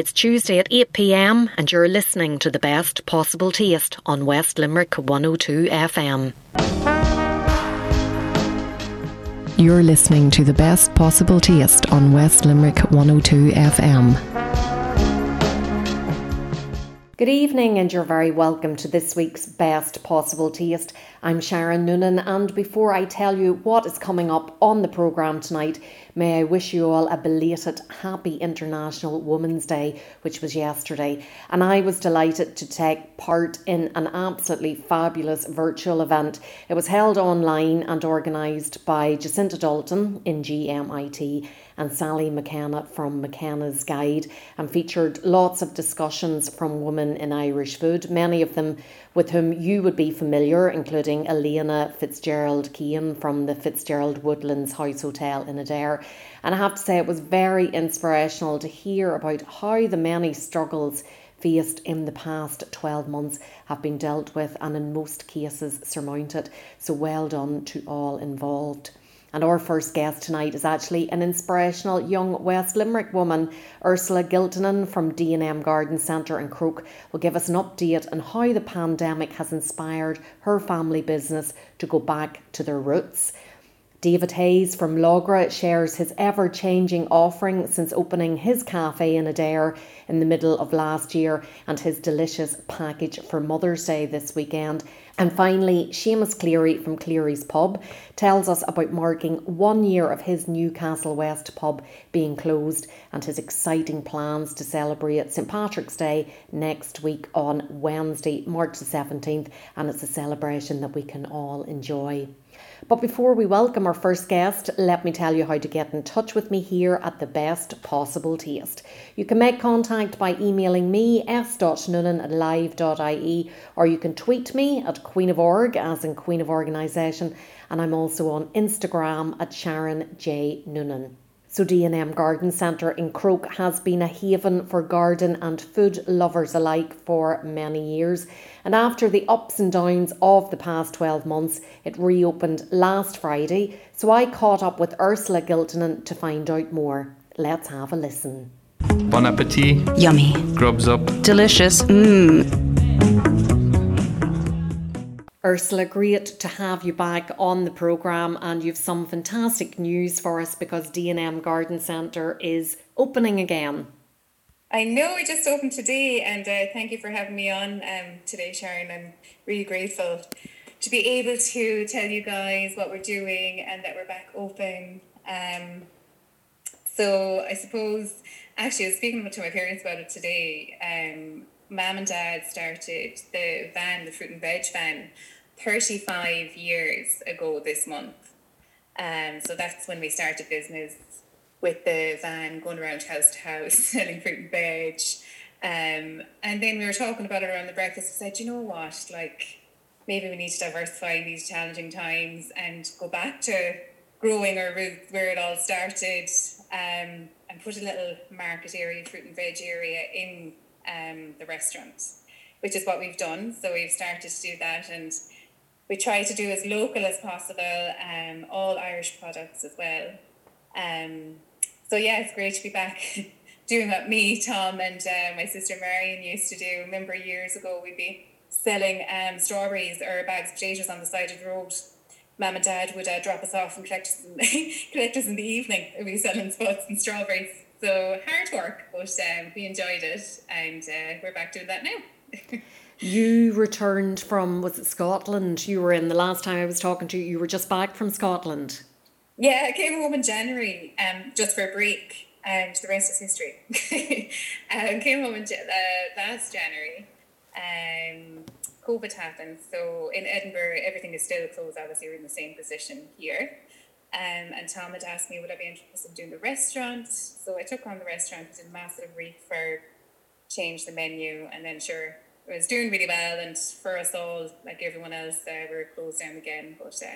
It's Tuesday at 8 pm, and you're listening to the best possible taste on West Limerick 102 FM. You're listening to the best possible taste on West Limerick 102 FM. Good evening, and you're very welcome to this week's Best Possible Taste. I'm Sharon Noonan, and before I tell you what is coming up on the programme tonight, May I wish you all a belated happy International Women's Day, which was yesterday. And I was delighted to take part in an absolutely fabulous virtual event. It was held online and organised by Jacinta Dalton in GMIT and Sally McKenna from McKenna's Guide and featured lots of discussions from women in Irish food, many of them with whom you would be familiar, including Elena Fitzgerald Keane from the Fitzgerald Woodlands House Hotel in Adare. And I have to say, it was very inspirational to hear about how the many struggles faced in the past 12 months have been dealt with and in most cases surmounted. So well done to all involved. And our first guest tonight is actually an inspirational young West Limerick woman. Ursula Giltonen from D&M Garden Centre in Croagh will give us an update on how the pandemic has inspired her family business to go back to their roots. David Hayes from Loughra shares his ever changing offering since opening his cafe in Adare in the middle of last year and his delicious package for Mother's Day this weekend. And finally, Seamus Cleary from Cleary's Pub tells us about marking one year of his Newcastle West pub being closed and his exciting plans to celebrate St Patrick's Day next week on Wednesday, March the 17th. And it's a celebration that we can all enjoy. But before we welcome our first guest, let me tell you how to get in touch with me here at the best possible taste. You can make contact by emailing me s.noonan at live.ie or you can tweet me at Queen of Org, as in Queen of Organisation, and I'm also on Instagram at Sharon J. Noonan. So D&M Garden Centre in Croagh has been a haven for garden and food lovers alike for many years. And after the ups and downs of the past 12 months, it reopened last Friday. So I caught up with Ursula Giltonen to find out more. Let's have a listen. Bon appetit. Yummy. Grubs up. Delicious. Mmm. Ursula, great to have you back on the programme and you've some fantastic news for us because D&M Garden Centre is opening again. I know we just opened today and uh, thank you for having me on um, today Sharon. I'm really grateful to be able to tell you guys what we're doing and that we're back open. Um, so I suppose, actually I was speaking to my parents about it today. Um, mom and dad started the van, the fruit and veg van, 35 years ago this month. Um, so that's when we started business with the van going around house to house selling fruit and veg. Um, and then we were talking about it around the breakfast. I said, you know what, like maybe we need to diversify in these challenging times and go back to growing our roots where it all started um, and put a little market area, fruit and veg area in um, the restaurant, which is what we've done. So we've started to do that, and we try to do as local as possible, um, all Irish products as well. Um, so yeah, it's great to be back doing what me, Tom, and uh, my sister Marion used to do. Remember years ago, we'd be selling um, strawberries or bags of potatoes on the side of the road. Mum and Dad would uh, drop us off and collect us, in, collect us in the evening. We'd be selling spuds and strawberries. So hard work, but um, we enjoyed it, and uh, we're back doing that now. you returned from was it Scotland? You were in the last time I was talking to you. You were just back from Scotland. Yeah, I came home in January, um, just for a break, and the rest is history. I um, came home in uh, last January. Um, COVID happened, so in Edinburgh, everything is still closed. Obviously, we're in the same position here. Um, and Tom had asked me, would I be interested in doing the restaurant? So I took on the restaurant, did a massive refurb, changed the menu, and then sure, it was doing really well. And for us all, like everyone else, uh, we were closed down again. But uh,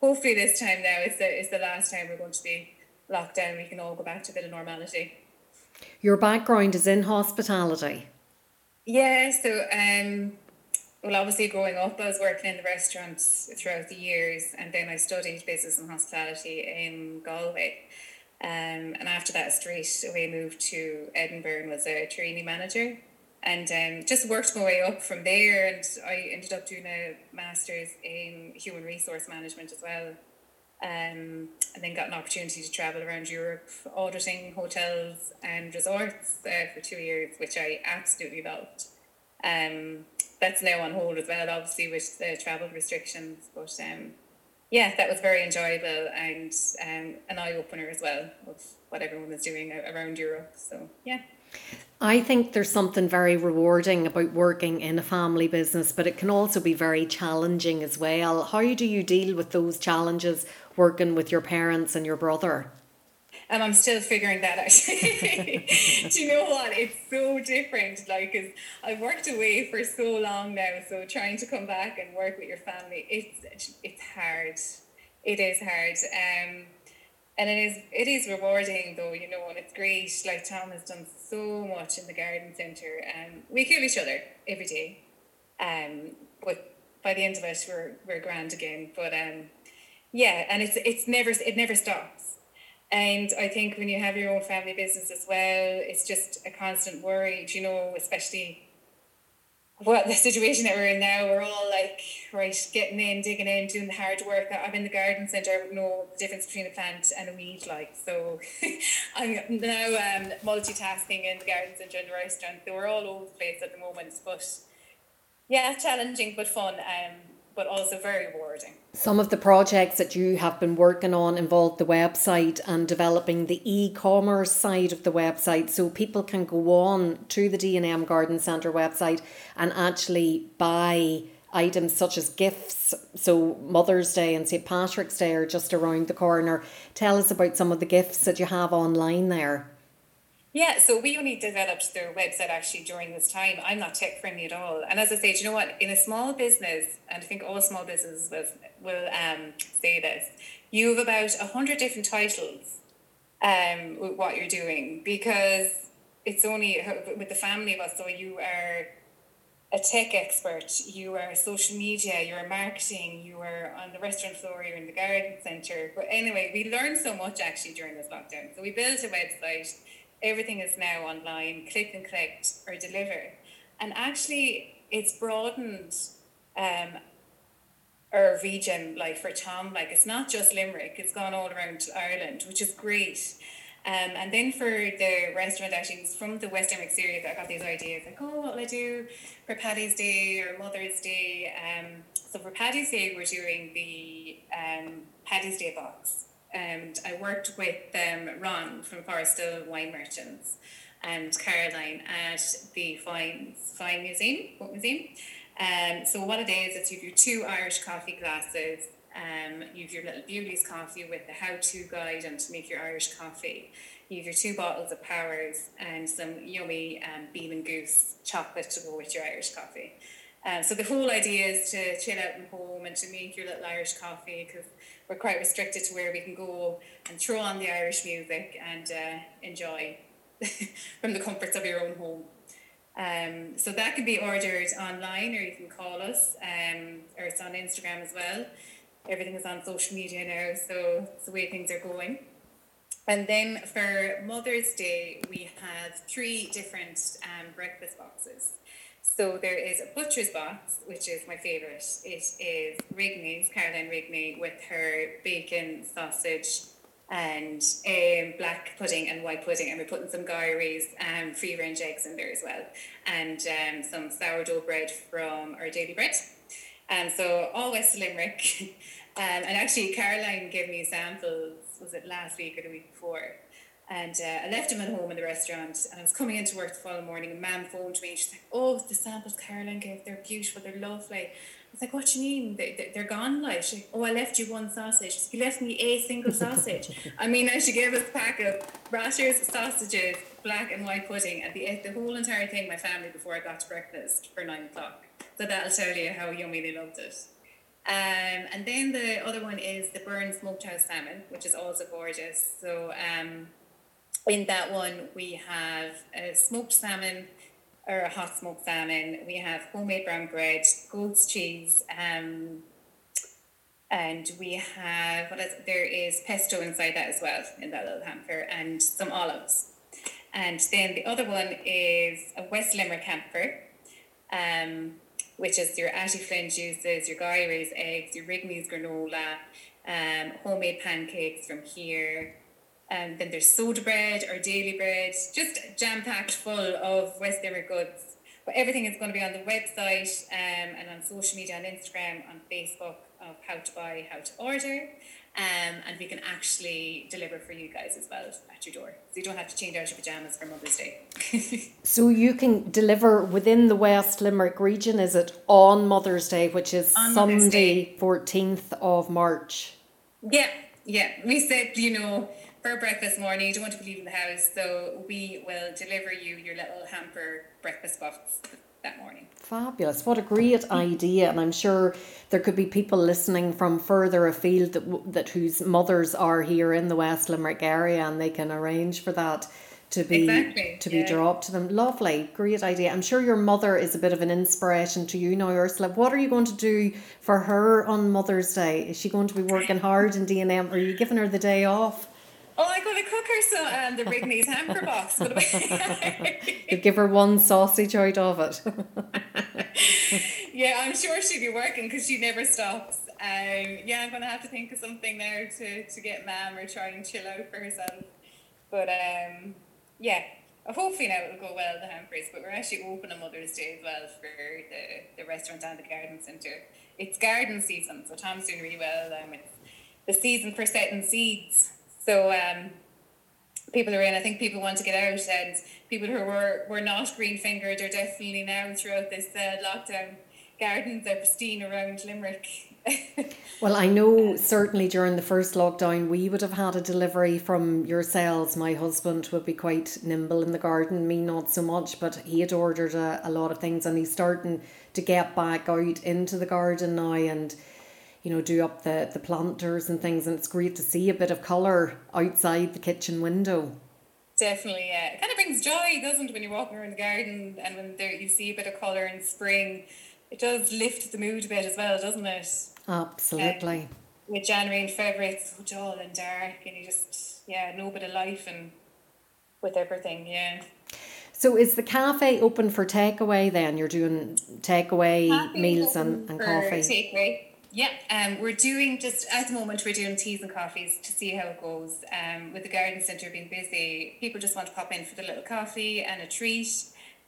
hopefully this time now is the, is the last time we're going to be locked down. We can all go back to a bit of normality. Your background is in hospitality. Yeah, so um, well, obviously, growing up, I was working in the restaurants throughout the years, and then I studied business and hospitality in Galway. Um, and after that, straight away moved to Edinburgh and was a trainee manager. And um, just worked my way up from there. And I ended up doing a master's in human resource management as well. Um, and then got an opportunity to travel around Europe, auditing hotels and resorts uh, for two years, which I absolutely loved. Um, that's now on hold as well, obviously with the travel restrictions. But um, yeah, that was very enjoyable and um, an eye opener as well of what everyone was doing around Europe. So yeah. I think there's something very rewarding about working in a family business, but it can also be very challenging as well. How do you deal with those challenges working with your parents and your brother? And I'm still figuring that out. Do you know what? It's so different. Like, cause I've worked away for so long now, so trying to come back and work with your family, it's it's hard. It is hard. Um, and it is it is rewarding though, you know, and it's great. Like Tom has done so much in the garden centre, and um, we kill each other every day. Um, but by the end of it, we're we're grand again. But um, yeah, and it's it's never it never stops. And I think when you have your own family business as well, it's just a constant worry, you know, especially what the situation that we're in now, we're all like, right, getting in, digging in, doing the hard work. I'm in the garden centre, I would know the difference between a plant and a weed, like. So I'm now um, multitasking in the garden centre and the restaurant. So we're all over the place at the moment. But yeah, challenging but fun. Um, but also very rewarding. Some of the projects that you have been working on involve the website and developing the e-commerce side of the website so people can go on to the D&M Garden Centre website and actually buy items such as gifts. So Mother's Day and St. Patrick's Day are just around the corner. Tell us about some of the gifts that you have online there. Yeah, so we only developed their website actually during this time. I'm not tech friendly at all. And as I say, you know what? In a small business, and I think all small businesses will, will um, say this, you have about a hundred different titles um, with what you're doing because it's only with the family of us. So you are a tech expert, you are social media, you're marketing, you are on the restaurant floor, you're in the garden centre. But anyway, we learned so much actually during this lockdown. So we built a website everything is now online, click and collect or deliver. And actually, it's broadened um, our region, like for Tom, like it's not just Limerick, it's gone all around Ireland, which is great. Um, and then for the restaurant, actually, it was from the West Limerick that I got these ideas like, oh, what will I do for Paddy's Day or Mother's Day? Um, so for Paddy's Day, we're doing the um, Paddy's Day box and I worked with um, Ron from Forestill Wine Merchants and Caroline at the Fine, Fine Museum, Museum. Um, so what it is, it's you do two Irish coffee glasses, um, you have your little Bewley's coffee with the how-to guide and to make your Irish coffee. You have your two bottles of Powers and some yummy um, Bean and Goose chocolate to go with your Irish coffee. Um, so the whole idea is to chill out at home and to make your little Irish coffee because we're quite restricted to where we can go and throw on the Irish music and uh, enjoy from the comforts of your own home. Um, so that can be ordered online or you can call us um, or it's on Instagram as well. Everything is on social media now, so it's the way things are going. And then for Mother's Day, we have three different um, breakfast boxes. So there is a butcher's box, which is my favourite. It is Rigney's, Caroline Rigney, with her bacon, sausage, and um, black pudding and white pudding. And we're putting some Gowries and um, free range eggs in there as well. And um, some sourdough bread from our daily bread. And so all West Limerick. um, and actually, Caroline gave me samples, was it last week or the week before? And uh, I left him at home in the restaurant and I was coming into work the following morning and mum phoned me and she's like, oh, the samples Caroline gave, they're beautiful, they're lovely. I was like, what do you mean? They, they, are gone, like? She's like, oh, I left you one sausage. Like, you left me a single sausage. I mean, now she gave us a pack of rashers, sausages, black and white pudding, and the, the whole entire thing, my family, before I got to breakfast for nine o'clock. So that'll tell you how yummy they loved it. Um, and then the other one is the Burren Smokehouse Salmon, which is also gorgeous. So um, in that one, we have a smoked salmon or a hot smoked salmon. We have homemade brown bread, goat's cheese, um, and we have what is there is pesto inside that as well in that little hamper and some olives. And then the other one is a West Limerick hamper, um, which is your Flynn juices, your Guy eggs, your Rigney's granola, um, homemade pancakes from here. And then there's soda bread or daily bread, just jam packed full of West Limerick goods. But everything is going to be on the website um, and on social media, on Instagram, on Facebook of how to buy, how to order. Um, and we can actually deliver for you guys as well at your door. So you don't have to change out your pajamas for Mother's Day. so you can deliver within the West Limerick region, is it on Mother's Day, which is on Sunday, 14th of March? Yeah, yeah. We said, you know, for breakfast morning, you don't want to be leaving the house, so we will deliver you your little hamper breakfast box that morning. Fabulous. What a great idea. And I'm sure there could be people listening from further afield that, that whose mothers are here in the West Limerick area and they can arrange for that to be exactly, to be yeah. dropped to them. Lovely, great idea. I'm sure your mother is a bit of an inspiration to you now, Ursula. What are you going to do for her on Mother's Day? Is she going to be working hard in D and M, Or are you giving her the day off? Oh, I'm going to cook her some um, the Rigney's hamper box. you give her one sausage out of it. yeah, I'm sure she'd be working because she never stops. Um, yeah, I'm going to have to think of something now to, to get ma'am or try and chill out for herself. But um, yeah, hopefully now it'll go well, the hampers. But we're actually open on Mother's Day as well for the, the restaurant and the garden centre. It's garden season, so Tom's doing really well. Um, it's the season for setting seeds. So um, people are in. I think people want to get out, and people who were, were not green fingered are definitely now throughout this uh, lockdown. Gardens are pristine around Limerick. well, I know certainly during the first lockdown, we would have had a delivery from yourselves. My husband would be quite nimble in the garden, me not so much, but he had ordered a, a lot of things and he's starting to get back out into the garden now and you know, do up the, the planters and things. And it's great to see a bit of colour outside the kitchen window. Definitely, yeah. It kind of brings joy, doesn't it, when you're walking around the garden and when there you see a bit of colour in spring. It does lift the mood a bit as well, doesn't it? Absolutely. Um, with January and February, it's so dull and dark, and you just, yeah, no bit of life and with everything, yeah. So is the cafe open for takeaway then? You're doing takeaway meals and, and coffee? Takeaway. Yeah, um, we're doing just at the moment we're doing teas and coffees to see how it goes. Um, with the garden centre being busy, people just want to pop in for the little coffee and a treat.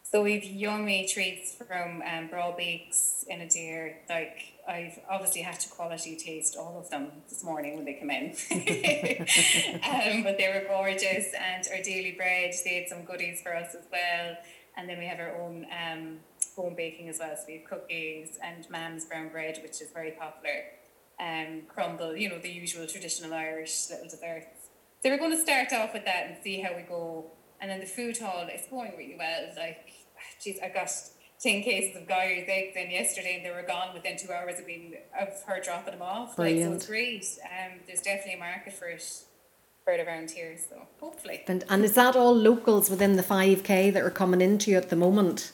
So we've yummy treats from um, Brawl Bakes in Adare. Like I've obviously had to quality taste all of them this morning when they come in. um, but they were gorgeous, and our daily bread. They had some goodies for us as well, and then we have our own. Um, home baking as well. So we have cookies and Mam's brown bread, which is very popular. Um, crumble, you know, the usual traditional Irish little desserts. So we're going to start off with that and see how we go. And then the food hall, it's going really well. Like, geez, I got 10 cases of Guy's eggs in yesterday and they were gone within two hours of, being, of her dropping them off. Brilliant. Like, so it's great. Um, there's definitely a market for it right around here, so hopefully. And, and is that all locals within the 5K that are coming into you at the moment?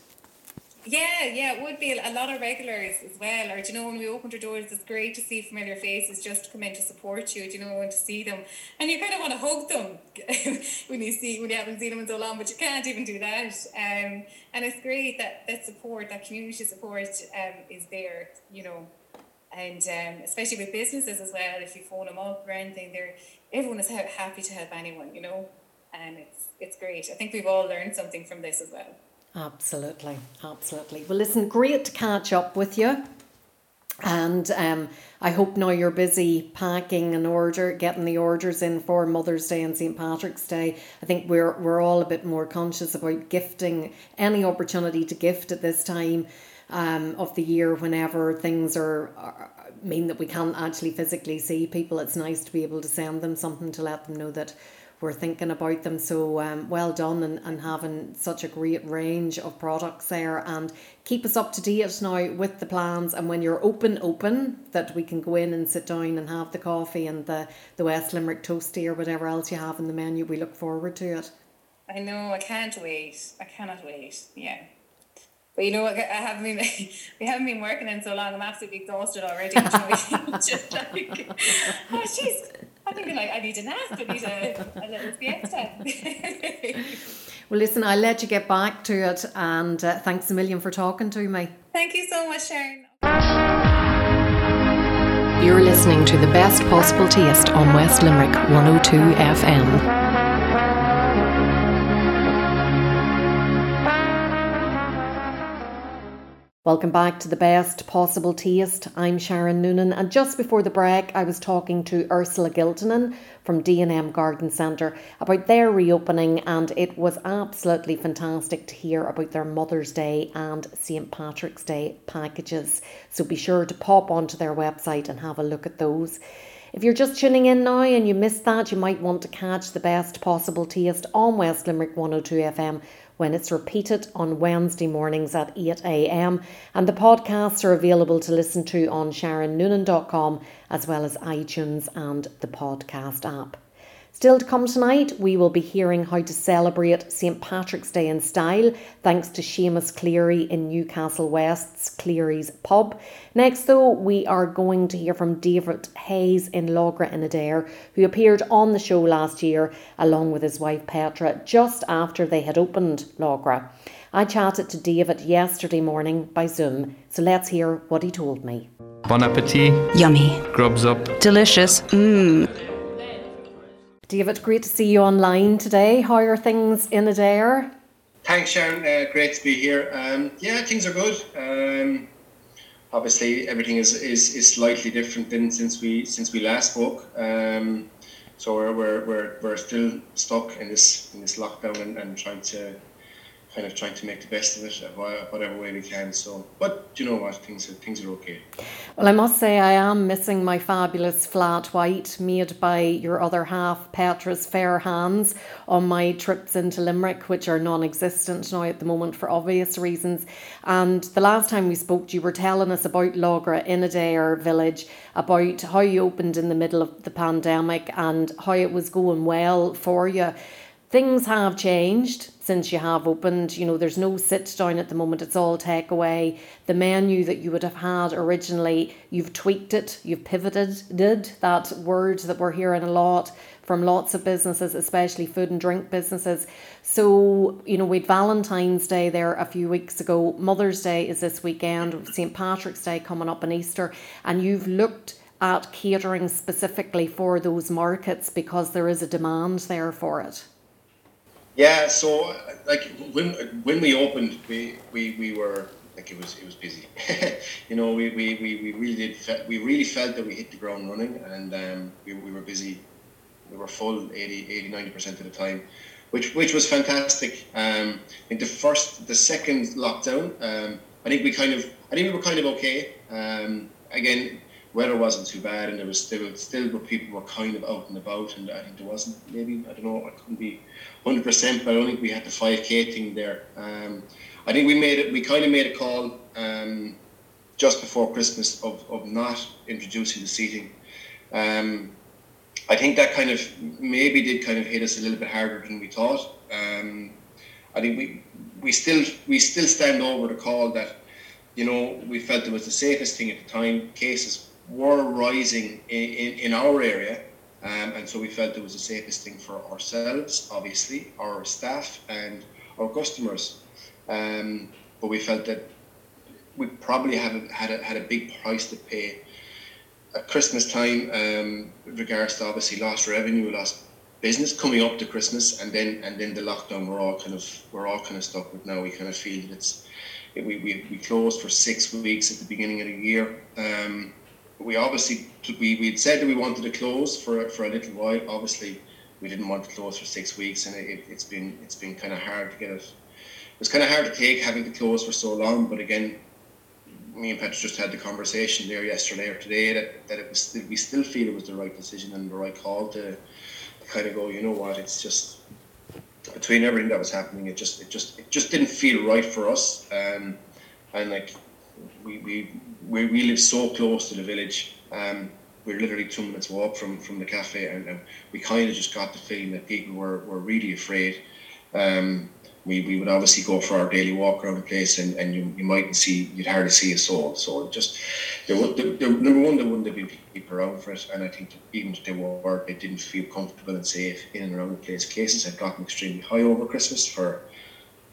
Yeah, yeah, it would be a lot of regulars as well. Or do you know when we opened our doors, it's great to see familiar faces just come in to support you. Do you know and to see them, and you kind of want to hug them when you see when you haven't seen them in so long, but you can't even do that. Um, and it's great that that support, that community support, um, is there. You know, and um, especially with businesses as well. If you phone them up or anything, they're everyone is happy to help anyone. You know, and it's it's great. I think we've all learned something from this as well. Absolutely, absolutely. Well, listen, great to catch up with you. And um, I hope now you're busy packing an order, getting the orders in for Mother's Day and St. Patrick's Day. I think we're, we're all a bit more conscious about gifting, any opportunity to gift at this time um, of the year whenever things are, are mean that we can't actually physically see people. It's nice to be able to send them something to let them know that we're thinking about them. So um, well done and, and having such a great range of products there and keep us up to date now with the plans and when you're open open that we can go in and sit down and have the coffee and the, the West Limerick toasty or whatever else you have in the menu. We look forward to it. I know, I can't wait. I cannot wait. Yeah. But you know what? I haven't been we haven't been working in so long. I'm absolutely exhausted already. just like, oh jeez. I'm thinking like I need a nap. I need a, a little siesta. well, listen, I'll let you get back to it, and uh, thanks a million for talking to me. Thank you so much, Sharon. You're listening to the best possible taste on West Limerick 102 FM. Welcome back to the best possible taste. I'm Sharon Noonan, and just before the break, I was talking to Ursula Giltonen from D&M Garden Centre about their reopening, and it was absolutely fantastic to hear about their Mother's Day and St Patrick's Day packages. So be sure to pop onto their website and have a look at those. If you're just tuning in now and you missed that, you might want to catch the best possible taste on West Limerick 102 FM when it's repeated on Wednesday mornings at 8am. And the podcasts are available to listen to on sharonnoonan.com as well as iTunes and the podcast app. Still to come tonight, we will be hearing how to celebrate St Patrick's Day in style, thanks to Seamus Cleary in Newcastle West's Cleary's Pub. Next, though, we are going to hear from David Hayes in Loughra in Adare, who appeared on the show last year along with his wife Petra just after they had opened Loughra. I chatted to David yesterday morning by Zoom, so let's hear what he told me. Bon appetit. Yummy. Grubs up. Delicious. Mmm. David, great to see you online today. How are things in Adare? Thanks, Sharon. Uh, great to be here. Um, yeah, things are good. Um, obviously, everything is, is, is slightly different than since we since we last spoke. Um, so we're, we're, we're, we're still stuck in this in this lockdown and, and trying to kind of trying to make the best of it whatever way we can. So, but you know what, things are, things are okay. Well, I must say I am missing my fabulous flat white made by your other half, Petra's fair hands, on my trips into Limerick, which are non-existent now at the moment for obvious reasons. And the last time we spoke, you were telling us about Loughra in Adare village, about how you opened in the middle of the pandemic and how it was going well for you. Things have changed since you have opened. You know, there's no sit down at the moment, it's all takeaway. The menu that you would have had originally, you've tweaked it, you've pivoted, did that word that we're hearing a lot from lots of businesses, especially food and drink businesses. So, you know, we had Valentine's Day there a few weeks ago. Mother's Day is this weekend, St. Patrick's Day coming up in Easter, and you've looked at catering specifically for those markets because there is a demand there for it. Yeah, so like when when we opened, we we, we were like it was it was busy. you know, we, we, we, we really did fe- we really felt that we hit the ground running, and um, we, we were busy. We were full 80, 80 90 percent of the time, which which was fantastic. Um, the first, the second lockdown, um, I think we kind of, I think we were kind of okay. Um, again, weather wasn't too bad, and there was still still but people were kind of out and about, and I think there wasn't maybe I don't know I couldn't be hundred percent, but I don't think we had the five K thing there. Um, I think we made it. We kind of made a call um, just before Christmas of, of not introducing the seating. Um, I think that kind of maybe did kind of hit us a little bit harder than we thought. Um, I think we we still we still stand over the call that you know we felt it was the safest thing at the time. Cases were rising in, in, in our area, um, and so we felt it was the safest thing for ourselves, obviously, our staff and our customers. Um, but we felt that we probably had a, had a, had a big price to pay at Christmas time um, with regards to obviously lost revenue, lost business coming up to Christmas, and then and then the lockdown. We're all kind of we're all kind of stuck with now. We kind of feel that it's it, we, we, we closed for six weeks at the beginning of the year. Um, we obviously we we'd said that we wanted to close for for a little while. Obviously, we didn't want to close for six weeks, and it, has been it's been kind of hard to get it. It was kind of hard to take having to close for so long. But again, me and Petra just had the conversation there yesterday or today that, that it was we still feel it was the right decision and the right call to, to kind of go. You know what? It's just between everything that was happening, it just it just it just didn't feel right for us. Um, and like we, we, we, we live so close to the village. Um, we're literally two minutes walk from, from the cafe, and, and we kind of just got the feeling that people were, were really afraid. Um, we, we would obviously go for our daily walk around the place and, and you, you mightn't see you'd hardly see a soul so just there, there, there, number one there wouldn't have been people around for it and I think even if they were they didn't feel comfortable and safe in and around the place cases had gotten extremely high over Christmas for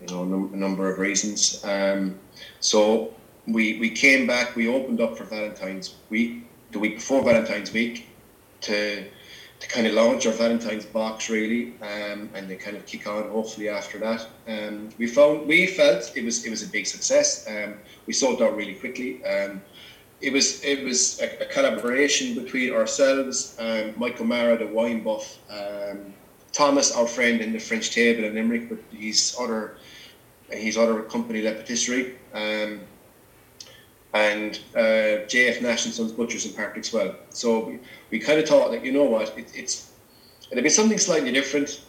you know a number of reasons um, so we we came back we opened up for Valentine's week the week before Valentine's week to to kind of launch our Valentine's box really, um, and they kind of kick on hopefully after that. Um, we found we felt it was it was a big success. Um, we sold out really quickly. Um, it was it was a, a collaboration between ourselves, um, Michael Mara, the wine buff, um, Thomas, our friend in the French table in Limerick, but he's other his other company, La Patisserie. Um, and uh, JF Nash and Sons Butchers in Park well. So we, we kind of thought that, you know what, it, it's, it'd be something slightly different.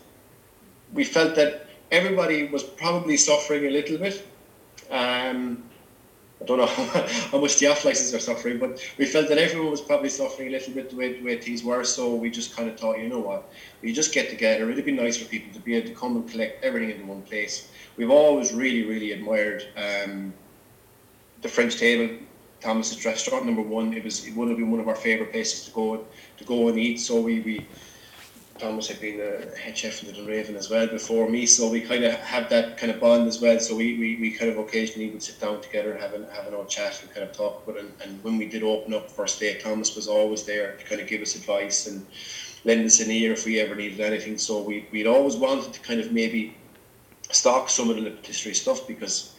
We felt that everybody was probably suffering a little bit. Um, I don't know how, much the licenses are suffering, but we felt that everyone was probably suffering a little bit the way, the way things were. So we just kind of thought, you know what, we just get together. It'd be nice for people to be able to come and collect everything in one place. We've always really, really admired um, the French Table, Thomas's restaurant number one. It was it would have been one of our favourite places to go to go and eat. So we, we Thomas had been a head chef in the Raven as well before me, so we kind of had that kind of bond as well. So we, we, we kind of occasionally would sit down together and have an, have an old chat and kind of talk about it. And, and when we did open up first day, Thomas was always there to kind of give us advice and lend us an ear if we ever needed anything. So we, we'd always wanted to kind of maybe stock some of the patisserie stuff because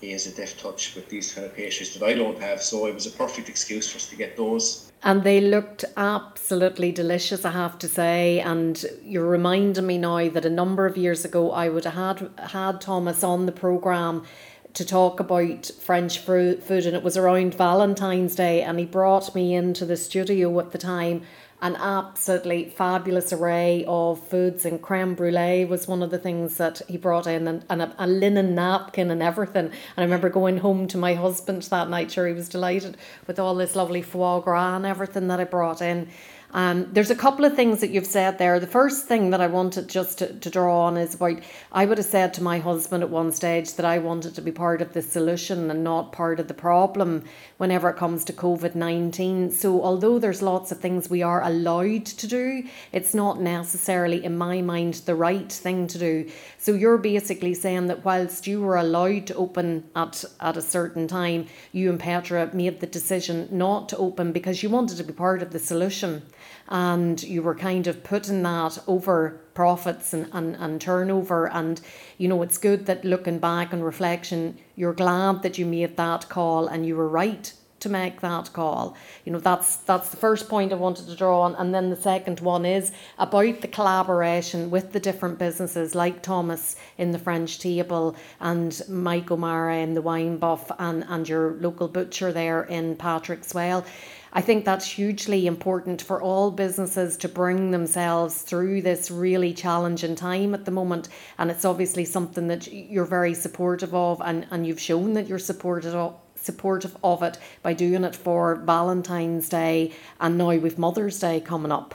he has a deft touch with these kind of pastries that I don't have. So it was a perfect excuse for us to get those. And they looked absolutely delicious, I have to say. And you're reminding me now that a number of years ago I would have had, had Thomas on the programme to talk about French food, and it was around Valentine's Day, and he brought me into the studio at the time an absolutely fabulous array of foods and creme brulee was one of the things that he brought in and, and a, a, linen napkin and everything. And I remember going home to my husband that night sure he was delighted with all this lovely foie gras and everything that I brought in um, there's a couple of things that you've said there. The first thing that I wanted just to, to draw on is about I would have said to my husband at one stage that I wanted to be part of the solution and not part of the problem whenever it comes to COVID 19. So, although there's lots of things we are allowed to do, it's not necessarily, in my mind, the right thing to do. So, you're basically saying that whilst you were allowed to open at, at a certain time, you and Petra made the decision not to open because you wanted to be part of the solution and you were kind of putting that over profits and, and, and turnover and you know it's good that looking back and reflection you're glad that you made that call and you were right to make that call. You know, that's that's the first point I wanted to draw on. And then the second one is about the collaboration with the different businesses like Thomas in the French table and Mike O'Mara in the wine buff and, and your local butcher there in Patrick's Well. I think that's hugely important for all businesses to bring themselves through this really challenging time at the moment. And it's obviously something that you're very supportive of, and, and you've shown that you're supportive of supportive of it by doing it for Valentine's Day and now with Mother's Day coming up.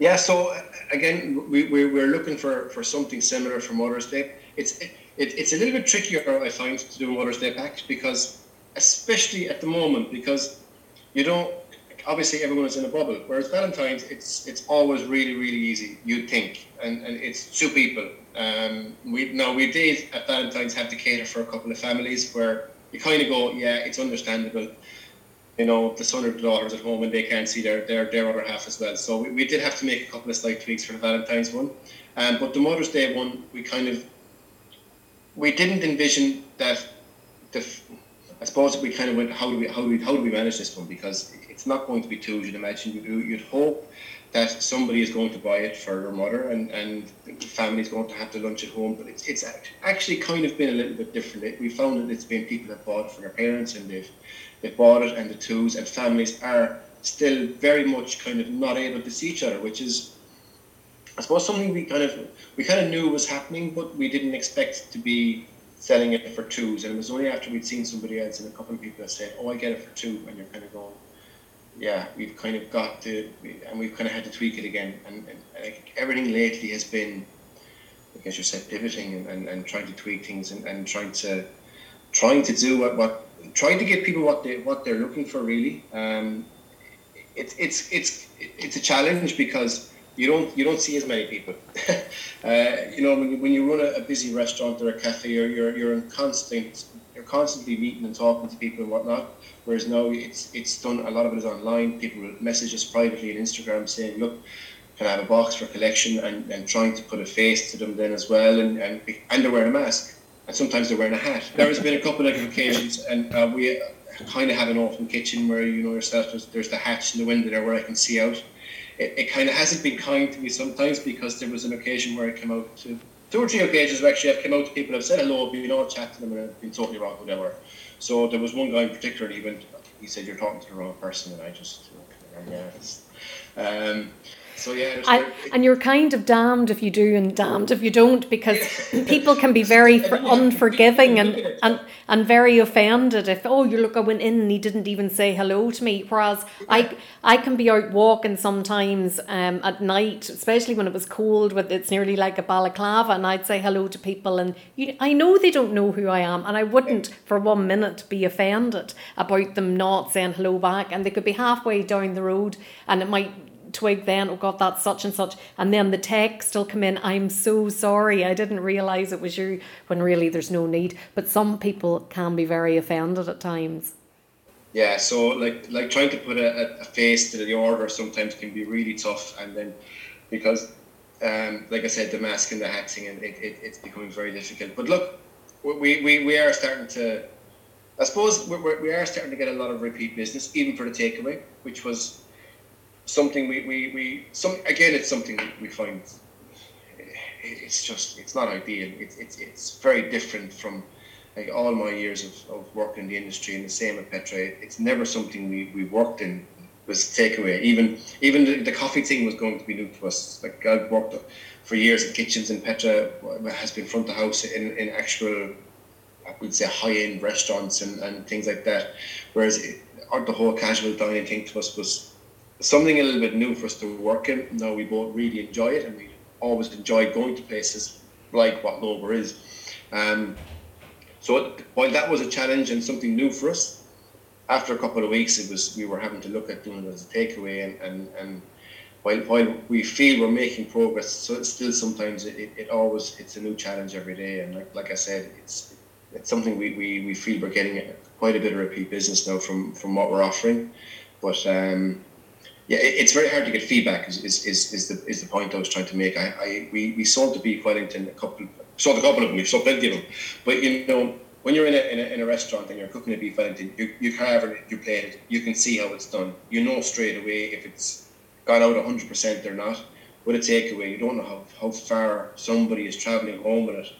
Yeah, so again, we, we, we're looking for, for something similar for Mother's Day. It's it, it's a little bit trickier, I find, to do Mother's Day packs because, especially at the moment, because you don't obviously everyone is in a bubble. Whereas Valentine's, it's it's always really really easy. You'd think, and, and it's two people. Um, we now we did at Valentine's have to cater for a couple of families where you kind of go, yeah, it's understandable. You know, the son or the daughters at home and they can't see their, their, their other half as well. So we, we did have to make a couple of slight tweaks for the Valentine's one. Um, but the Mother's Day one, we kind of we didn't envision that the I suppose we kind of went, how do we, how do we, how do we manage this one? Because it's not going to be two, as you'd imagine. You, you'd hope that somebody is going to buy it for their mother and, and the family's going to have the lunch at home. But it's, it's actually kind of been a little bit different. We found that it's been people that bought it for their parents and they've, they've bought it and the twos and families are still very much kind of not able to see each other, which is, I suppose, something we kind of, we kind of knew was happening, but we didn't expect to be selling it for twos. And it was only after we'd seen somebody else and a couple of people that said, "Oh, I get it for two, and you're kind of going, "Yeah, we've kind of got to," and we've kind of had to tweak it again. And, and, and everything lately has been as you said, pivoting and, and, and trying to tweak things and, and trying to trying to do what, what trying to give people what they what they're looking for really. Um, it's it's it's it's a challenge because you don't you don't see as many people. uh, you know when you, when you run a, a, busy restaurant or a cafe, you're you're you're in constant you're constantly meeting and talking to people and whatnot. Whereas now it's it's done a lot of it is online. People message us privately on Instagram saying, look can I have a box for collection and, and trying to put a face to them then as well and, and, and they're wearing a mask and sometimes they're wearing a hat. There has been a couple of occasions and uh, we kind of have an open kitchen where you know yourself there's, there's the hatch in the window there where I can see out. It, it kind of hasn't been kind to me sometimes because there was an occasion where I came out to two or three occasions where actually I've come out to people, I've said hello, you know, chat to them and I've been totally wrong, whatever. So there was one guy in particular, even he said you're talking to the wrong person, and I just yeah, um, so yeah, I, and you're kind of damned if you do and damned if you don't, because people can be very unforgiving and, and and very offended if oh you look I went in and he didn't even say hello to me. Whereas I I can be out walking sometimes um, at night, especially when it was cold, with it's nearly like a balaclava, and I'd say hello to people, and you, I know they don't know who I am, and I wouldn't for one minute be offended about them not saying hello back, and they could be halfway down the road, and it might twig then, oh God, that's such and such. And then the text will come in, I'm so sorry, I didn't realise it was you, when really there's no need. But some people can be very offended at times. Yeah, so like like trying to put a, a face to the order sometimes can be really tough, and then because, um, like I said, the mask and the hat thing, and it, it, it's becoming very difficult. But look, we, we, we are starting to, I suppose we're, we are starting to get a lot of repeat business, even for the takeaway, which was something we, we, we some again it's something we find it's just it's not ideal. It's it's, it's very different from like all my years of, of working in the industry and the same at Petra. It's never something we, we worked in was takeaway even even the, the coffee thing was going to be new to us. Like I've worked for years in kitchens in Petra has been front of house in, in actual I would say high-end restaurants and, and things like that. Whereas it, the whole casual dining thing to us was something a little bit new for us to work in. Now we both really enjoy it, and we always enjoy going to places like what Lober is. Um, so while that was a challenge and something new for us, after a couple of weeks, it was we were having to look at doing it as a takeaway, and and, and while while we feel we're making progress, so still sometimes it, it, it always it's a new challenge every day, and like like I said, it's it's something we, we, we feel we're getting quite a bit of repeat business now from from what we're offering, but um, yeah, it's very hard to get feedback. Is, is, is, is the is the point I was trying to make. I, I we, we sold the beef Wellington a couple sold a couple of them. We've sold plenty of them, but you know when you're in a, in a, in a restaurant and you're cooking a beef Wellington, you you carve it, you plate it, you can see how it's done. You know straight away if it's gone out hundred percent or not. With a takeaway, you don't know how, how far somebody is traveling home with it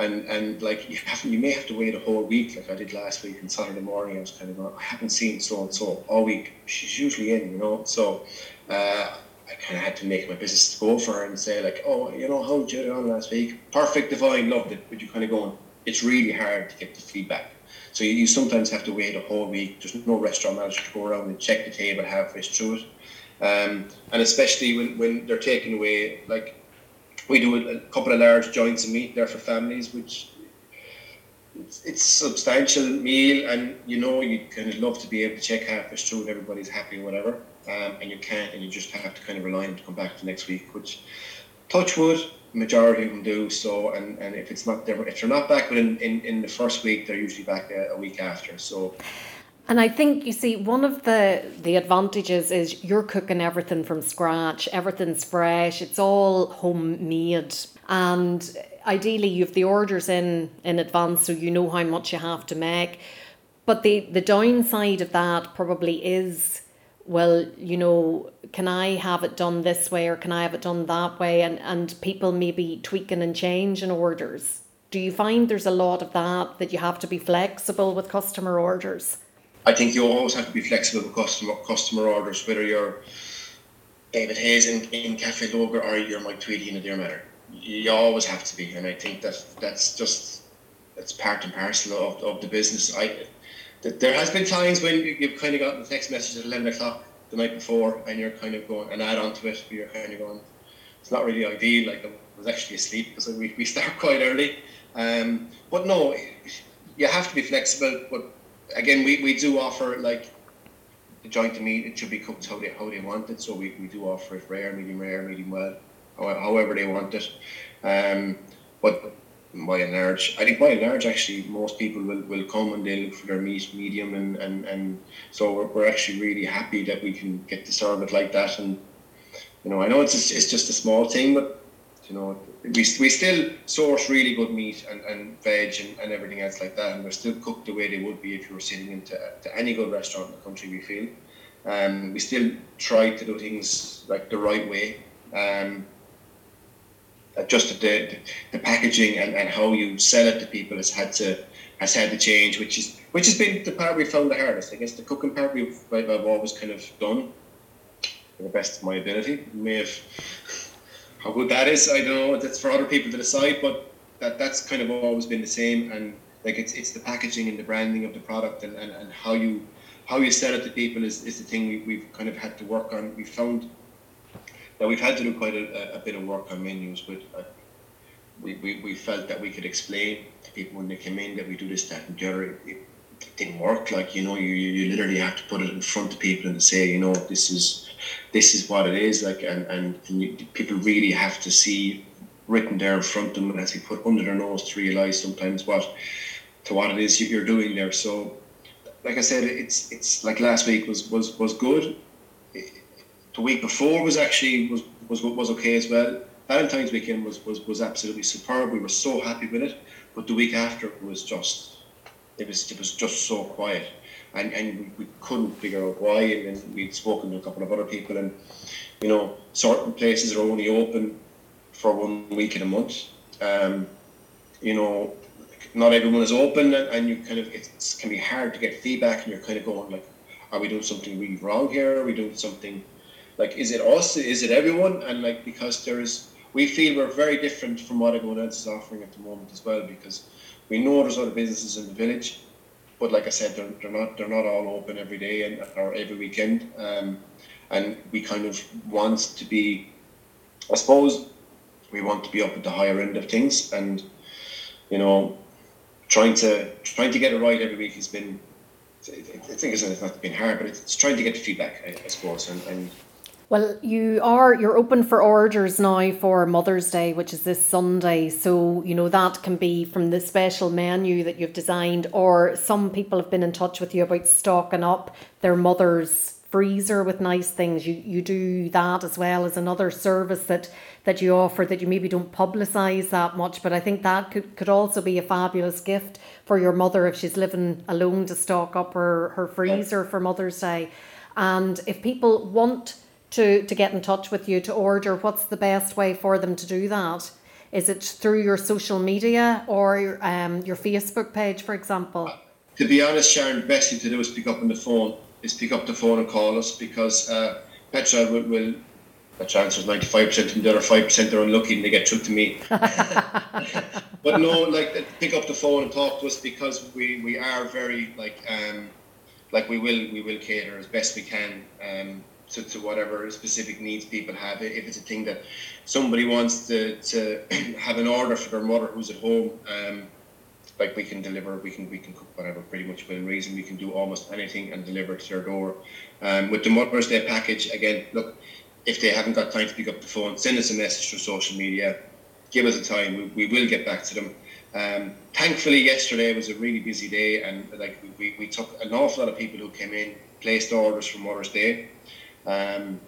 and and like you have you may have to wait a whole week like I did last week and Saturday morning I was kind of going, I haven't seen so and so all week. She's usually in you know? So uh, I kind of had to make my business to go for her and say like oh you know how did you get on last week? Perfect divine loved it but you kind of going it's really hard to get the feedback. So you, you sometimes have to wait a whole week. There's no restaurant manager to go around and check the table halfway through it. Um, and especially when, when they're taking away like we do a, a couple of large joints of meat there for families, which it's, it's substantial meal, and you know you kind of love to be able to check half it's true and everybody's happy or whatever, um, and you can't, and you just have to kind of rely on them to come back to next week, which touch wood, majority of them do so, and, and if it's not there, if they're not back within in, in the first week, they're usually back a, a week after. So and I think you see one of the the advantages is you're cooking everything from scratch. Everything's fresh. It's all homemade, and ideally you have the orders in in advance, so you know how much you have to make. But the the downside of that probably is, well, you know, can I have it done this way or can I have it done that way? And and people maybe tweaking and changing orders. Do you find there's a lot of that that you have to be flexible with customer orders? I think you always have to be flexible with customer customer orders, whether you're David Hayes in, in Cafe Loger or you're Mike Tweedie in Adare Manor. You always have to be, and I think that that's just that's part and parcel of, of the business. I there has been times when you've kind of got the text message at eleven o'clock the night before, and you're kind of going and add on to it. You're kind of going, it's not really ideal. Like I was actually asleep because we, we start quite early. Um, but no, you have to be flexible. But again, we, we do offer like the joint to meat. It should be cooked how they how they want it. So we, we do offer it rare, medium rare, medium well, however they want it. Um, but by and large, I think by and large, actually, most people will, will come and they look for their meat medium, and, and, and so we're, we're actually really happy that we can get to serve it like that. And you know, I know it's just, it's just a small thing, but you know, we, we still source really good meat and, and veg and, and everything else like that, and they're still cooked the way they would be if you were sitting into to any good restaurant in the country. We feel, um, we still try to do things like the right way. Um, just the, the packaging and, and how you sell it to people has had to has had to change, which is which has been the part we found the hardest. I guess the cooking part we've I've always kind of done to the best of my ability. May have how good that is, I don't know. That's for other people to decide, but that that's kind of always been the same. And like it's it's the packaging and the branding of the product and, and, and how you how you sell it to people is, is the thing we, we've kind of had to work on. We found that we've had to do quite a, a bit of work on menus, but uh, we, we, we felt that we could explain to people when they came in that we do this, that, and the other. It, it didn't work. Like you know, you, you literally have to put it in front of people and say, you know, this is this is what it is. Like, and and, and you, people really have to see written there in front of them, and we put under their nose to realise sometimes what to what it is you're doing there. So, like I said, it's it's like last week was was was good the week before was actually was was was okay as well. Valentine's weekend was, was, was absolutely superb. We were so happy with it, but the week after was just it was it was just so quiet, and and we, we couldn't figure out why. And then we'd spoken to a couple of other people, and you know certain places are only open for one week in a month. Um, you know, not everyone is open, and, and you kind of it can be hard to get feedback, and you're kind of going like, are we doing something really wrong here? Are we doing something like is it us is it everyone and like because there is we feel we're very different from what everyone else is offering at the moment as well because we know there's other businesses in the village but like I said they're, they're not they're not all open every day and or every weekend. Um, and we kind of want to be I suppose we want to be up at the higher end of things and you know trying to trying to get it right every week has been I think it's not been hard but it's trying to get the feedback I, I suppose and, and well, you are you're open for orders now for Mother's Day, which is this Sunday. So, you know, that can be from the special menu that you've designed or some people have been in touch with you about stocking up their mother's freezer with nice things. You you do that as well as another service that that you offer that you maybe don't publicize that much, but I think that could, could also be a fabulous gift for your mother if she's living alone to stock up her, her freezer for Mother's Day. And if people want to, to get in touch with you to order, what's the best way for them to do that? Is it through your social media or um, your Facebook page, for example? To be honest, Sharon, the best thing to do is pick up on the phone. Is pick up the phone and call us because uh, Petra will, will the chance is 95% and the other 5% are unlucky and they get through to me. but no, like pick up the phone and talk to us because we, we are very like um, like we will we will cater as best we can. Um, to, to whatever specific needs people have. If it's a thing that somebody wants to, to have an order for their mother who's at home, um, like we can deliver, we can we can cook whatever pretty much within reason. We can do almost anything and deliver to their door. Um, with the Mother's Day package, again, look, if they haven't got time to pick up the phone, send us a message through social media. Give us a time. We, we will get back to them. Um, thankfully, yesterday was a really busy day, and like we, we took an awful lot of people who came in, placed orders for Mother's Day. Um,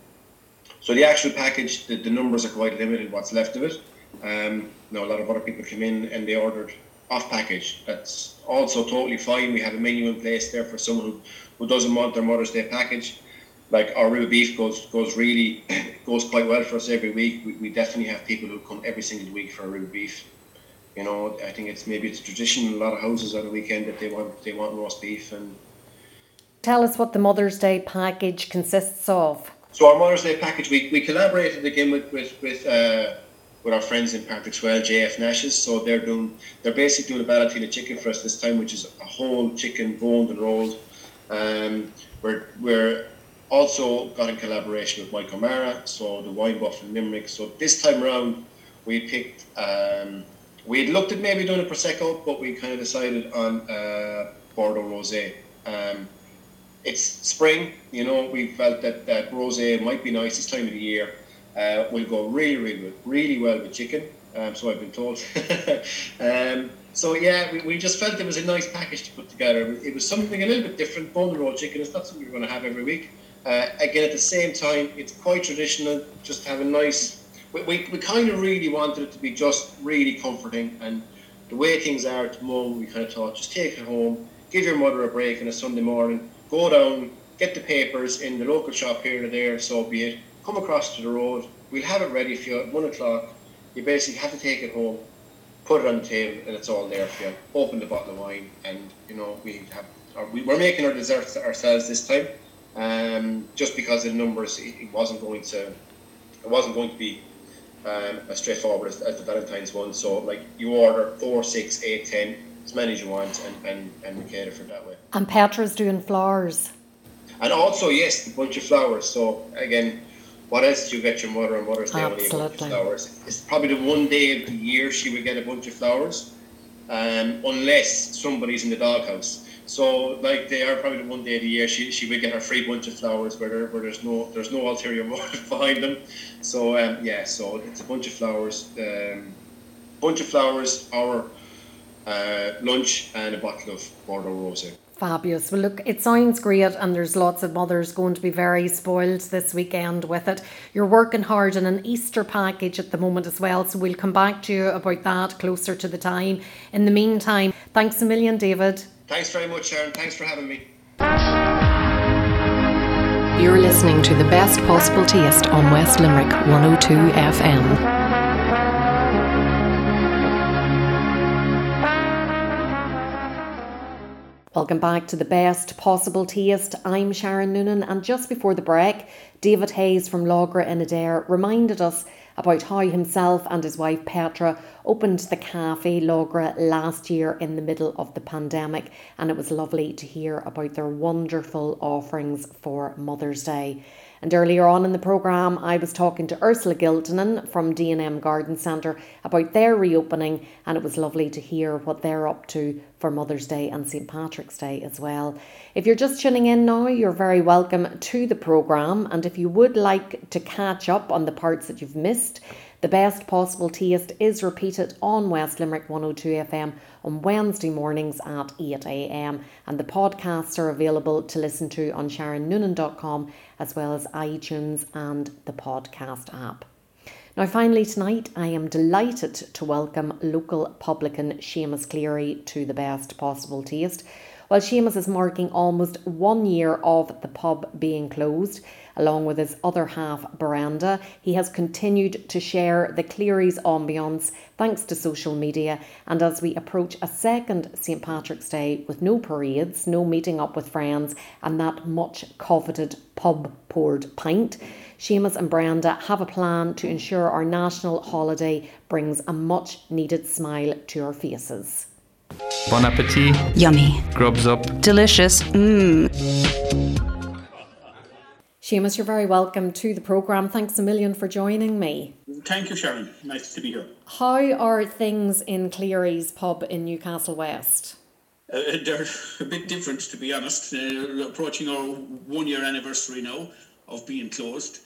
so the actual package, the, the numbers are quite limited. What's left of it. Um, now a lot of other people came in and they ordered off package. That's also totally fine. We have a menu in place there for someone who, who doesn't want their Mother's Day package. Like our rib beef goes goes really goes quite well for us every week. We, we definitely have people who come every single week for a rib beef. You know, I think it's maybe it's tradition in a lot of houses on the weekend that they want they want roast beef and Tell us what the Mother's Day package consists of. So our Mother's Day package, we, we collaborated again with with with, uh, with our friends in Patrickswell, JF Nash's. So they're doing they're basically doing a Ballottina chicken for us this time, which is a whole chicken boned and rolled. Um, we're we're also got in collaboration with Mike O'Mara, so the wine buff in Limerick. So this time around, we picked. Um, we had looked at maybe doing a prosecco, but we kind of decided on uh, Bordeaux rosé. Um, it's spring, you know. We felt that that rosé might be nice this time of the year. Uh, will go really, really, really well with chicken. Um, so I've been told. um, so yeah, we, we just felt it was a nice package to put together. It was something a little bit different. Bone roll chicken is not something we're going to have every week. Uh, again, at the same time, it's quite traditional. Just have a nice. We, we, we kind of really wanted it to be just really comforting. And the way things are at the moment, we kind of thought just take it home, give your mother a break on a Sunday morning, go down, get the papers in the local shop here or there, so be it. Come across to the road. We'll have it ready for you at one o'clock. You basically have to take it home, put it on the table, and it's all there for you. Open the bottle of wine, and you know we have. We, we're making our desserts ourselves this time um, just because the numbers, it, it, wasn't going to, it wasn't going to be um, as straightforward as, as, the Valentine's one. So like you order four, six, eight, ten, as many as you want, and, and, and we cater for that way. And Petra's doing flowers. And also, yes, a bunch of flowers. So again, what else do you get your mother on Mother's Day when you a bunch of flowers? It's probably the one day of the year she would get a bunch of flowers, um, unless somebody's in the doghouse. So like they are probably the one day of the year she, she would get her free bunch of flowers where there, where there's no there's no ulterior motive behind them. So um, yeah, so it's a bunch of flowers, um, bunch of flowers, our uh, lunch and a bottle of Bordeaux rosé. Fabulous. Well, look, it sounds great, and there's lots of mothers going to be very spoiled this weekend with it. You're working hard on an Easter package at the moment as well, so we'll come back to you about that closer to the time. In the meantime, thanks a million, David. Thanks very much, Sharon. Thanks for having me. You're listening to the best possible taste on West Limerick 102 FM. Welcome back to the best possible taste. I'm Sharon Noonan, and just before the break, David Hayes from Loughra in Adare reminded us about how himself and his wife Petra opened the Cafe Loughra last year in the middle of the pandemic, and it was lovely to hear about their wonderful offerings for Mother's Day. And earlier on in the programme, I was talking to Ursula Giltonen from D&M Garden Centre about their reopening, and it was lovely to hear what they're up to for Mother's Day and St Patrick's Day as well. If you're just tuning in now, you're very welcome to the programme, and if you would like to catch up on the parts that you've missed, the best possible taste is repeated on West Limerick 102 FM on Wednesday mornings at 8am, and the podcasts are available to listen to on SharonNoonan.com as well as iTunes and the podcast app. Now, finally, tonight I am delighted to welcome local publican Seamus Cleary to the best possible taste. While Seamus is marking almost one year of the pub being closed, along with his other half, Brenda. He has continued to share the Cleary's ambience thanks to social media. And as we approach a second St. Patrick's Day with no parades, no meeting up with friends, and that much coveted pub poured pint, Seamus and Brenda have a plan to ensure our national holiday brings a much needed smile to our faces. Bon appetit. Yummy. Grubs up. Delicious. Mmm. Seamus, you're very welcome to the programme. Thanks a million for joining me. Thank you, Sharon. Nice to be here. How are things in Cleary's pub in Newcastle West? Uh, they're a bit different, to be honest. Uh, approaching our one year anniversary now of being closed.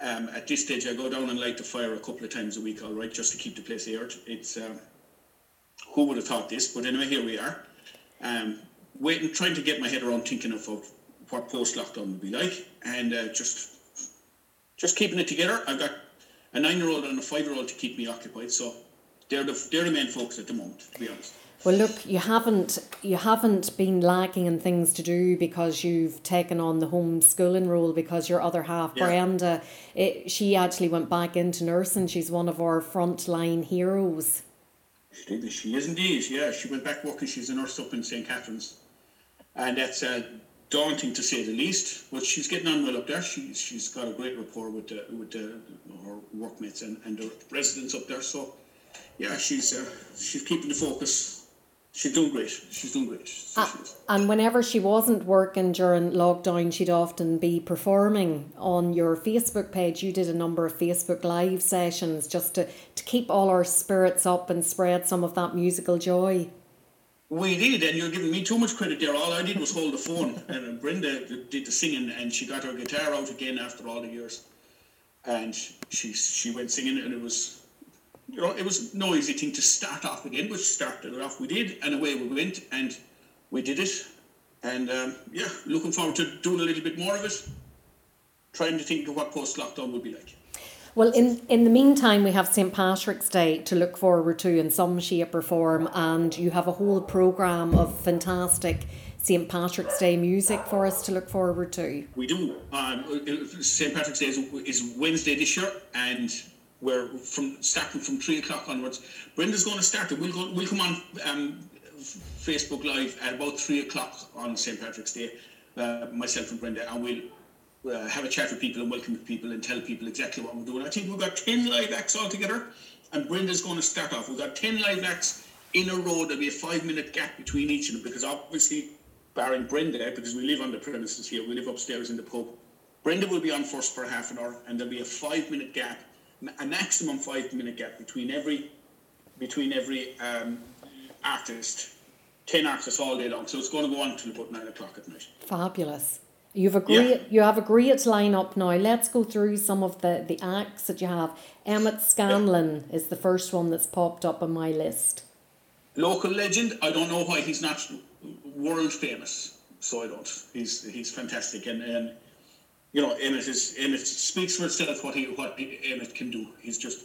Um, at this stage, I go down and light the fire a couple of times a week, all right, just to keep the place aired. It's uh, who would have thought this? But anyway, here we are. Um, waiting, trying to get my head around thinking of, of what post lockdown would be like, and uh, just just keeping it together. I've got a nine-year-old and a five-year-old to keep me occupied, so they're the they're the main focus at the moment, to be honest. Well, look, you haven't you haven't been lacking in things to do because you've taken on the homeschooling role because your other half, yeah. Brenda, it, she actually went back into nursing. She's one of our frontline heroes. She, she is indeed. Yeah, she went back working. She's a nurse up in St Catherine's, and that's uh, daunting to say the least, but she's getting on well up there. She's she's got a great rapport with the, with the, her workmates and, and the residents up there. So, yeah, she's uh, she's keeping the focus She's doing great. She's doing great. So Uh, she and whenever she wasn't working during lockdown, she'd often be performing on your Facebook page. You did a number of Facebook live sessions just to, to keep all our spirits up and spread some of that musical joy. We did, and you're giving me too much credit there. All I did was hold the phone, and Brenda did the singing, and she got her guitar out again after all the years, and she she went singing, and it was, you know, it was no easy thing to start off again, but started off we did, and away we went, and we did it, and um, yeah, looking forward to doing a little bit more of it, trying to think of what post lockdown would be like. Well, in, in the meantime, we have St. Patrick's Day to look forward to in some shape or form, and you have a whole programme of fantastic St. Patrick's Day music for us to look forward to. We do. Um, St. Patrick's Day is, is Wednesday this year, and we're from starting from three o'clock onwards. Brenda's going to start it. We'll go. We'll come on um, Facebook Live at about three o'clock on St. Patrick's Day. Uh, myself and Brenda, and we'll. Uh, have a chat with people and welcome people and tell people exactly what we're doing. I think we've got 10 live acts altogether, and Brenda's going to start off. We've got 10 live acts in a row. There'll be a five minute gap between each of them because obviously, barring Brenda, because we live on the premises here, we live upstairs in the pub. Brenda will be on first for half an hour, and there'll be a five minute gap, a maximum five minute gap between every between every um, artist. 10 artists all day long, so it's going to go on until about 9 o'clock at night. Fabulous. You've a great, Yeah. you have a great lineup now. Let's go through some of the, the acts that you have. Emmett Scanlon is the first one that's popped up on my list. local legend. I don't know why he's not world famous. So I don't. He's he's fantastic, and and you know Emmett is Emmett speaks for itself what he what Emmett can do. He's just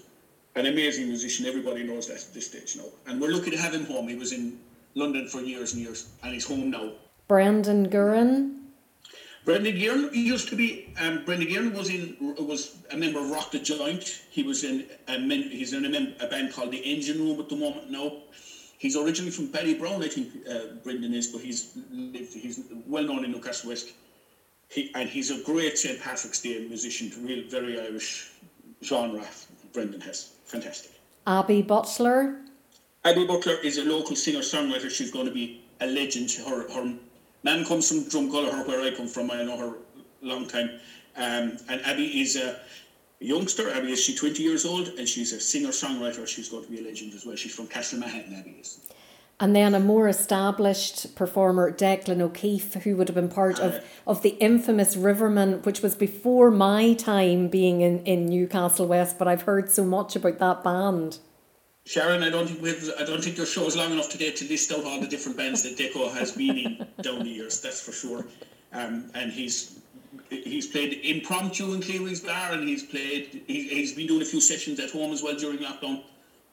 an amazing musician. Everybody knows that at this stage now, and we're lucky to have him home. He was in London for years and years, and he's home now. Brendan Gearan, Brendan Gearan used to be. Um, Brendan Gearan was in was a member of Rock the Joint. He was in a men, he's in a, mem, a band called the Engine Room at the moment now. He's originally from Perry Brown, I think uh, Brendan is, but he's lived, he's well known in Newcastle West. He and he's a great St Patrick's Day musician, real very Irish genre. Brendan has fantastic. Abby Butler, Abby Butler is a local singer songwriter. She's going to be a legend. Her her mum comes from Dromcollogher, where I come from. I know her long time. Um, and Abby is a youngster. Abby is she twenty years old, and she's a singer songwriter. She's going to be a legend as well. She's from Castlemahon. Abby is. and then a more established performer, Declan O'Keefe, who would have been part of, of the infamous Riverman, which was before my time being in, in Newcastle West, but I've heard so much about that band. Sharon, I don't think we've, I don't think your show is long enough today to list out all the different bands that Deco has been in down the years. That's for sure. Um, and he's he's played impromptu in Cleary's Bar, and he's played. He, he's been doing a few sessions at home as well during lockdown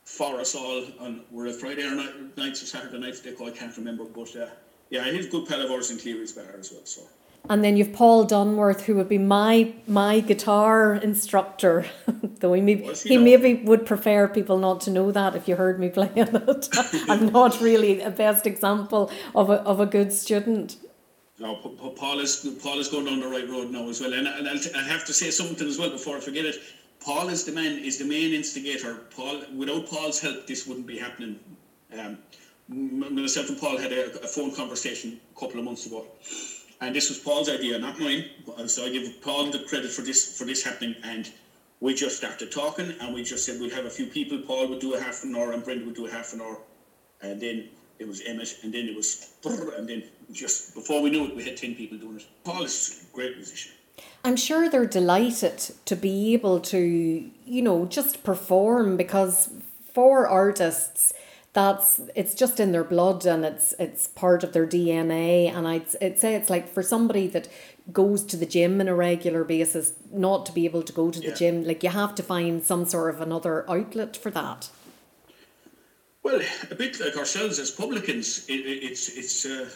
for us all on were it Friday or night, nights or Saturday nights. Deco, I can't remember, but uh, yeah, he's a good pal of ours in Cleary's Bar as well. So. And then you've Paul Dunworth, who would be my my guitar instructor, though he maybe he he maybe would prefer people not to know that if you heard me playing it. I'm not really a best example of a of a good student. No, Paul is Paul is going down the right road now as well, and, and I'll t- I have to say something as well before I forget it. Paul is the man, is the main instigator. Paul, without Paul's help, this wouldn't be happening. Um, myself and Paul had a, a phone conversation a couple of months ago, and this was Paul's idea, not mine. So I give Paul the credit for this for this happening, and we just started talking, and we just said we'd have a few people. Paul would do a half an hour, and Brenda would do a half an hour, and then it was Emmett, and then it was, and then just before we knew it, we had ten people doing it. Paul is a great musician. I'm sure they're delighted to be able to, you know, just perform because for artists, that's it's just in their blood and it's it's part of their DNA. And I'd I'd say it's like for somebody that goes to the gym on a regular basis, not to be able to go to the Yeah. gym, like you have to find some sort of another outlet for that. Well, a bit like ourselves as publicans, it, it, it's it's uh,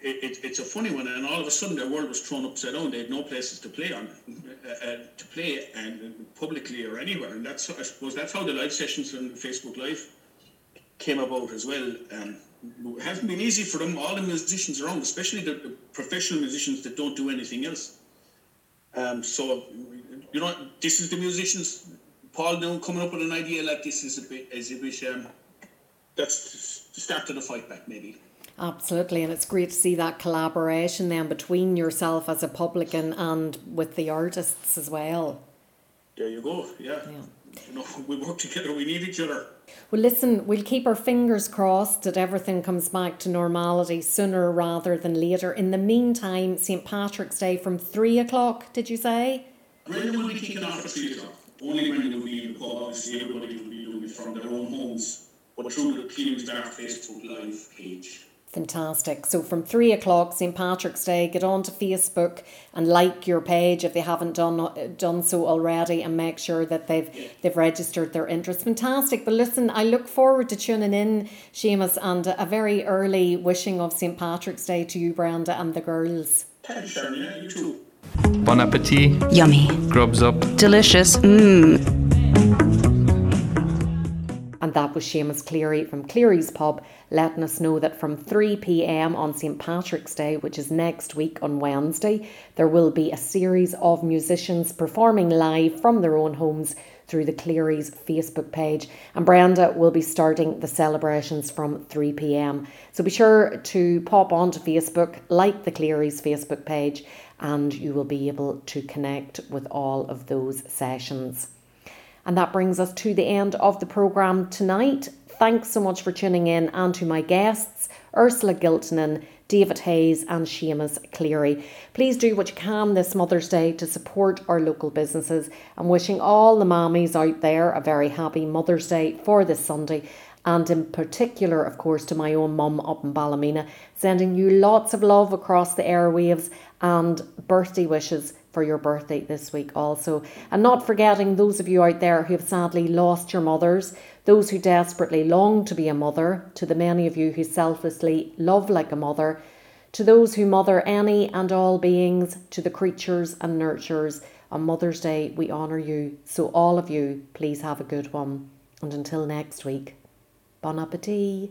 it, it, it's a funny one, and all of a sudden their world was thrown upside down. They had no places to play on, uh, uh, to play and publicly or anywhere, and that's I suppose that's how the live sessions and Facebook Live came about as well. Um, it hasn't been easy for them. All the musicians around, especially the, the professional musicians that don't do anything else. Um, so, you know, this is the musicians. Paul now coming up with an idea like this is a bit, is a bit. Um, that's the start of the fight back, maybe. Absolutely, and it's great to see that collaboration then between yourself as a publican and with the artists as well. There you go. Yeah. yeah. You know, we work together. We need each other. Well, listen, we'll keep our fingers crossed that everything comes back to normality sooner rather than later. In the meantime, St. Patrick's Day from three o'clock, did you say? Brendan will be kicking off at three o'clock. Only Brendan will be in the pub, obviously, everybody will be doing it from their own homes, but through the Cleary's Bar Facebook Live page. Fantastic. So from three o'clock, St Patrick's Day, get on to Facebook and like your page if they haven't done uh, done so already, and make sure that they've they've registered their interest. Fantastic. But listen, I look forward to tuning in, Seamus, and a very early wishing of St Patrick's Day to you, Brenda, and the girls. Thanks, Sharon. Yeah, you too. Bon appetit. Yummy. Grubs up. Delicious. Mmm. That was Seamus Cleary from Cleary's Pub letting us know that from 3 pm on St Patrick's Day, which is next week on Wednesday, there will be a series of musicians performing live from their own homes through the Cleary's Facebook page. And Brenda will be starting the celebrations from 3 pm. So be sure to pop onto Facebook, like the Cleary's Facebook page, and you will be able to connect with all of those sessions. And that brings us to the end of the programme tonight. Thanks so much for tuning in and to my guests, Ursula Giltonen, David Hayes, and Seamus Cleary. Please do what you can this Mother's Day to support our local businesses. I'm wishing all the mammies out there a very happy Mother's Day for this Sunday. And in particular, of course, to my own mum up in Ballymena, sending you lots of love across the airwaves and birthday wishes for your birthday this week also. And not forgetting those of you out there who have sadly lost your mothers, those who desperately long to be a mother, to the many of you who selflessly love like a mother, to those who mother any and all beings, to the creatures and nurturers. On Mother's Day, we honour you. So, all of you, please have a good one. And until next week, bon appetit.